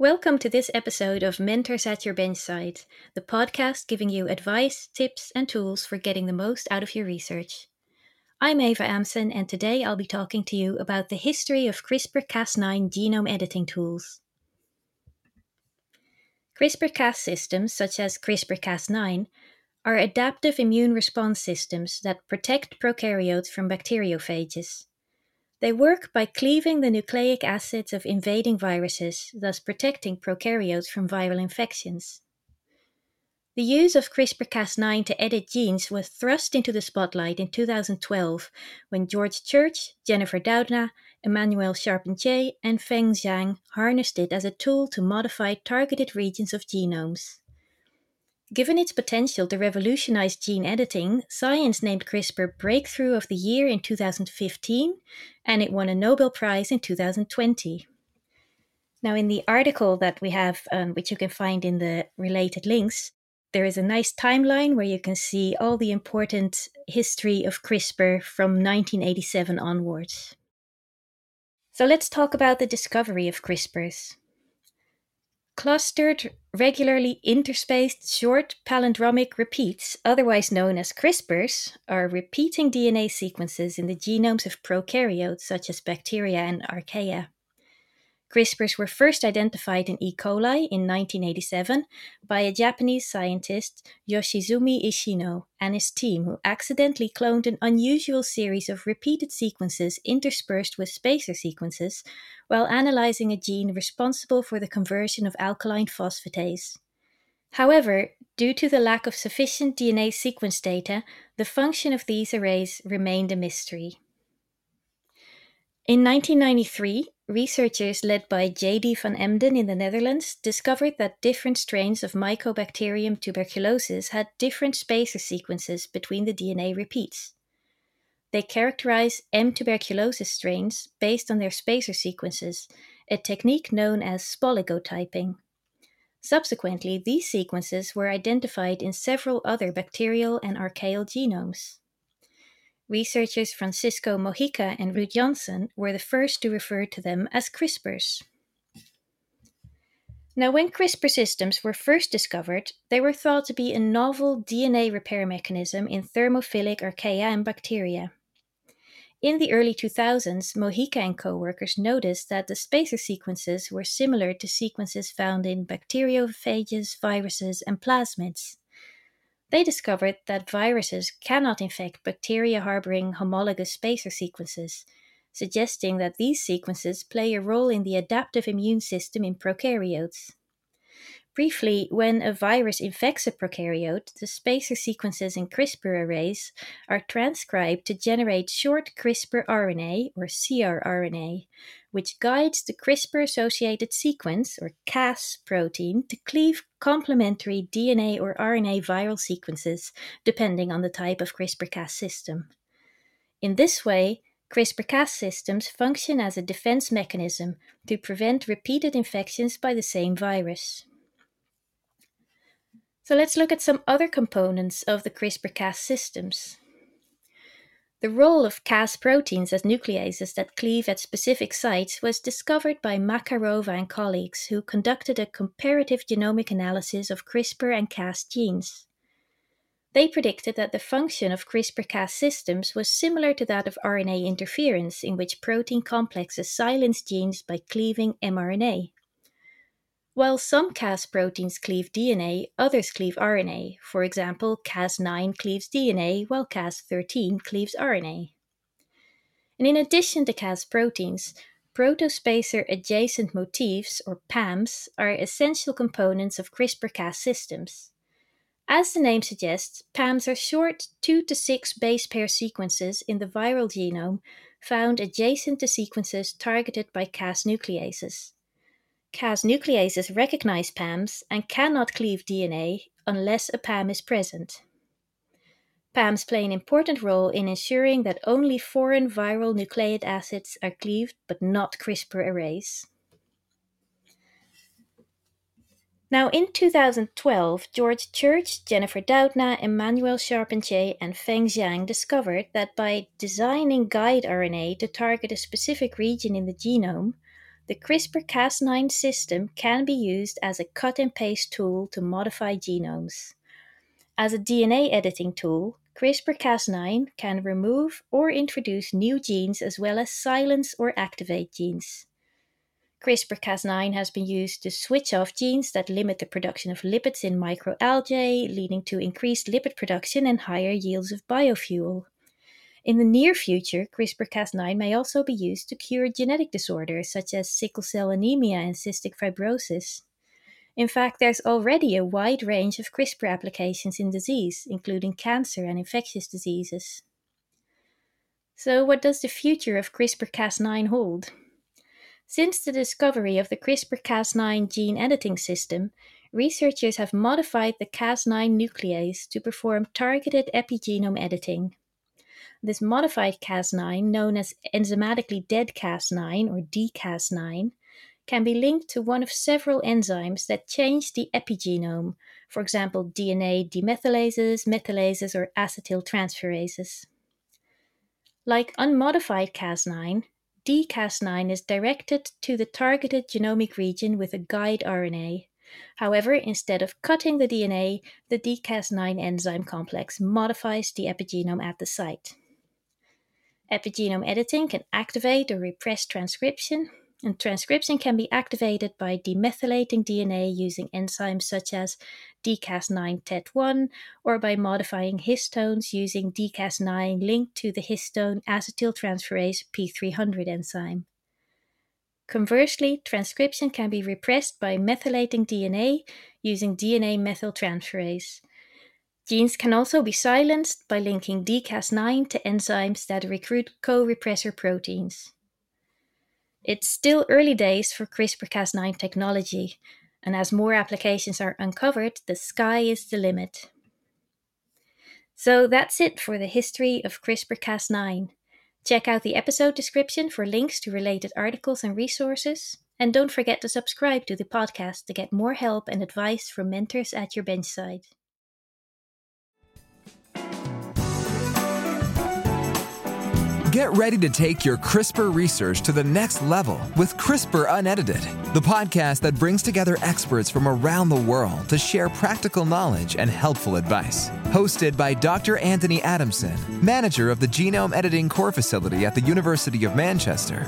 Welcome to this episode of Mentors at Your Benchside, the podcast giving you advice, tips, and tools for getting the most out of your research. I'm Ava Amson, and today I'll be talking to you about the history of CRISPR Cas9 genome editing tools. CRISPR Cas systems, such as CRISPR Cas9, are adaptive immune response systems that protect prokaryotes from bacteriophages. They work by cleaving the nucleic acids of invading viruses, thus protecting prokaryotes from viral infections. The use of CRISPR Cas9 to edit genes was thrust into the spotlight in 2012 when George Church, Jennifer Doudna, Emmanuelle Charpentier, and Feng Zhang harnessed it as a tool to modify targeted regions of genomes. Given its potential to revolutionize gene editing, Science named CRISPR Breakthrough of the Year in 2015, and it won a Nobel Prize in 2020. Now, in the article that we have, um, which you can find in the related links, there is a nice timeline where you can see all the important history of CRISPR from 1987 onwards. So let's talk about the discovery of CRISPRs. Clustered, regularly interspaced short palindromic repeats, otherwise known as CRISPRs, are repeating DNA sequences in the genomes of prokaryotes such as bacteria and archaea. CRISPRs were first identified in E. coli in 1987 by a Japanese scientist, Yoshizumi Ishino, and his team, who accidentally cloned an unusual series of repeated sequences interspersed with spacer sequences while analyzing a gene responsible for the conversion of alkaline phosphatase. However, due to the lack of sufficient DNA sequence data, the function of these arrays remained a mystery. In 1993, researchers led by J.D. van Embden in the Netherlands discovered that different strains of Mycobacterium tuberculosis had different spacer sequences between the DNA repeats. They characterize M. tuberculosis strains based on their spacer sequences, a technique known as spoligotyping. Subsequently, these sequences were identified in several other bacterial and archaeal genomes. Researchers Francisco Mojica and Ruud Jansen were the first to refer to them as CRISPRs. Now, when CRISPR systems were first discovered, they were thought to be a novel DNA repair mechanism in thermophilic archaea and bacteria. In the early 2000s, Mojica and co workers noticed that the spacer sequences were similar to sequences found in bacteriophages, viruses, and plasmids. They discovered that viruses cannot infect bacteria harboring homologous spacer sequences, suggesting that these sequences play a role in the adaptive immune system in prokaryotes. Briefly, when a virus infects a prokaryote, the spacer sequences in CRISPR arrays are transcribed to generate short CRISPR RNA, or crRNA, which guides the CRISPR associated sequence, or Cas protein, to cleave complementary DNA or RNA viral sequences, depending on the type of CRISPR Cas system. In this way, CRISPR Cas systems function as a defense mechanism to prevent repeated infections by the same virus. So let's look at some other components of the CRISPR-Cas systems. The role of Cas proteins as nucleases that cleave at specific sites was discovered by Makarova and colleagues who conducted a comparative genomic analysis of CRISPR and Cas genes. They predicted that the function of CRISPR Cas systems was similar to that of RNA interference, in which protein complexes silence genes by cleaving mRNA. While some Cas proteins cleave DNA, others cleave RNA. For example, Cas9 cleaves DNA, while Cas13 cleaves RNA. And in addition to Cas proteins, protospacer adjacent motifs, or PAMs, are essential components of CRISPR Cas systems. As the name suggests, PAMs are short 2 to 6 base pair sequences in the viral genome found adjacent to sequences targeted by Cas nucleases. Cas nucleases recognize PAMs and cannot cleave DNA unless a PAM is present. PAMs play an important role in ensuring that only foreign viral nucleic acids are cleaved but not CRISPR arrays. Now, in 2012, George Church, Jennifer Doudna, Emmanuelle Charpentier, and Feng Zhang discovered that by designing guide RNA to target a specific region in the genome, the CRISPR Cas9 system can be used as a cut and paste tool to modify genomes. As a DNA editing tool, CRISPR Cas9 can remove or introduce new genes as well as silence or activate genes. CRISPR Cas9 has been used to switch off genes that limit the production of lipids in microalgae, leading to increased lipid production and higher yields of biofuel. In the near future, CRISPR Cas9 may also be used to cure genetic disorders such as sickle cell anemia and cystic fibrosis. In fact, there's already a wide range of CRISPR applications in disease, including cancer and infectious diseases. So, what does the future of CRISPR Cas9 hold? Since the discovery of the CRISPR Cas9 gene editing system, researchers have modified the Cas9 nuclease to perform targeted epigenome editing. This modified Cas9, known as enzymatically dead Cas9 or dCas9, can be linked to one of several enzymes that change the epigenome, for example, DNA demethylases, methylases, or acetyltransferases. Like unmodified Cas9, dCas9 is directed to the targeted genomic region with a guide RNA. However, instead of cutting the DNA, the dCas9 enzyme complex modifies the epigenome at the site. Epigenome editing can activate or repress transcription, and transcription can be activated by demethylating DNA using enzymes such as dCas9-TET1 or by modifying histones using dCas9 linked to the histone acetyltransferase P300 enzyme. Conversely, transcription can be repressed by methylating DNA using DNA methyltransferase. Genes can also be silenced by linking dCas9 to enzymes that recruit co-repressor proteins. It's still early days for CRISPR-Cas9 technology, and as more applications are uncovered, the sky is the limit. So that's it for the history of CRISPR-Cas9. Check out the episode description for links to related articles and resources, and don't forget to subscribe to the podcast to get more help and advice from mentors at your benchside. Get ready to take your CRISPR research to the next level with CRISPR Unedited, the podcast that brings together experts from around the world to share practical knowledge and helpful advice. Hosted by Dr. Anthony Adamson, manager of the Genome Editing Core Facility at the University of Manchester.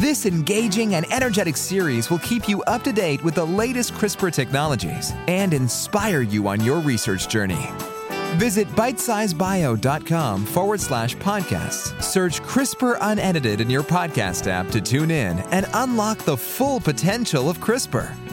This engaging and energetic series will keep you up to date with the latest CRISPR technologies and inspire you on your research journey. Visit bitesizebio.com forward slash podcasts. Search CRISPR Unedited in your podcast app to tune in and unlock the full potential of CRISPR.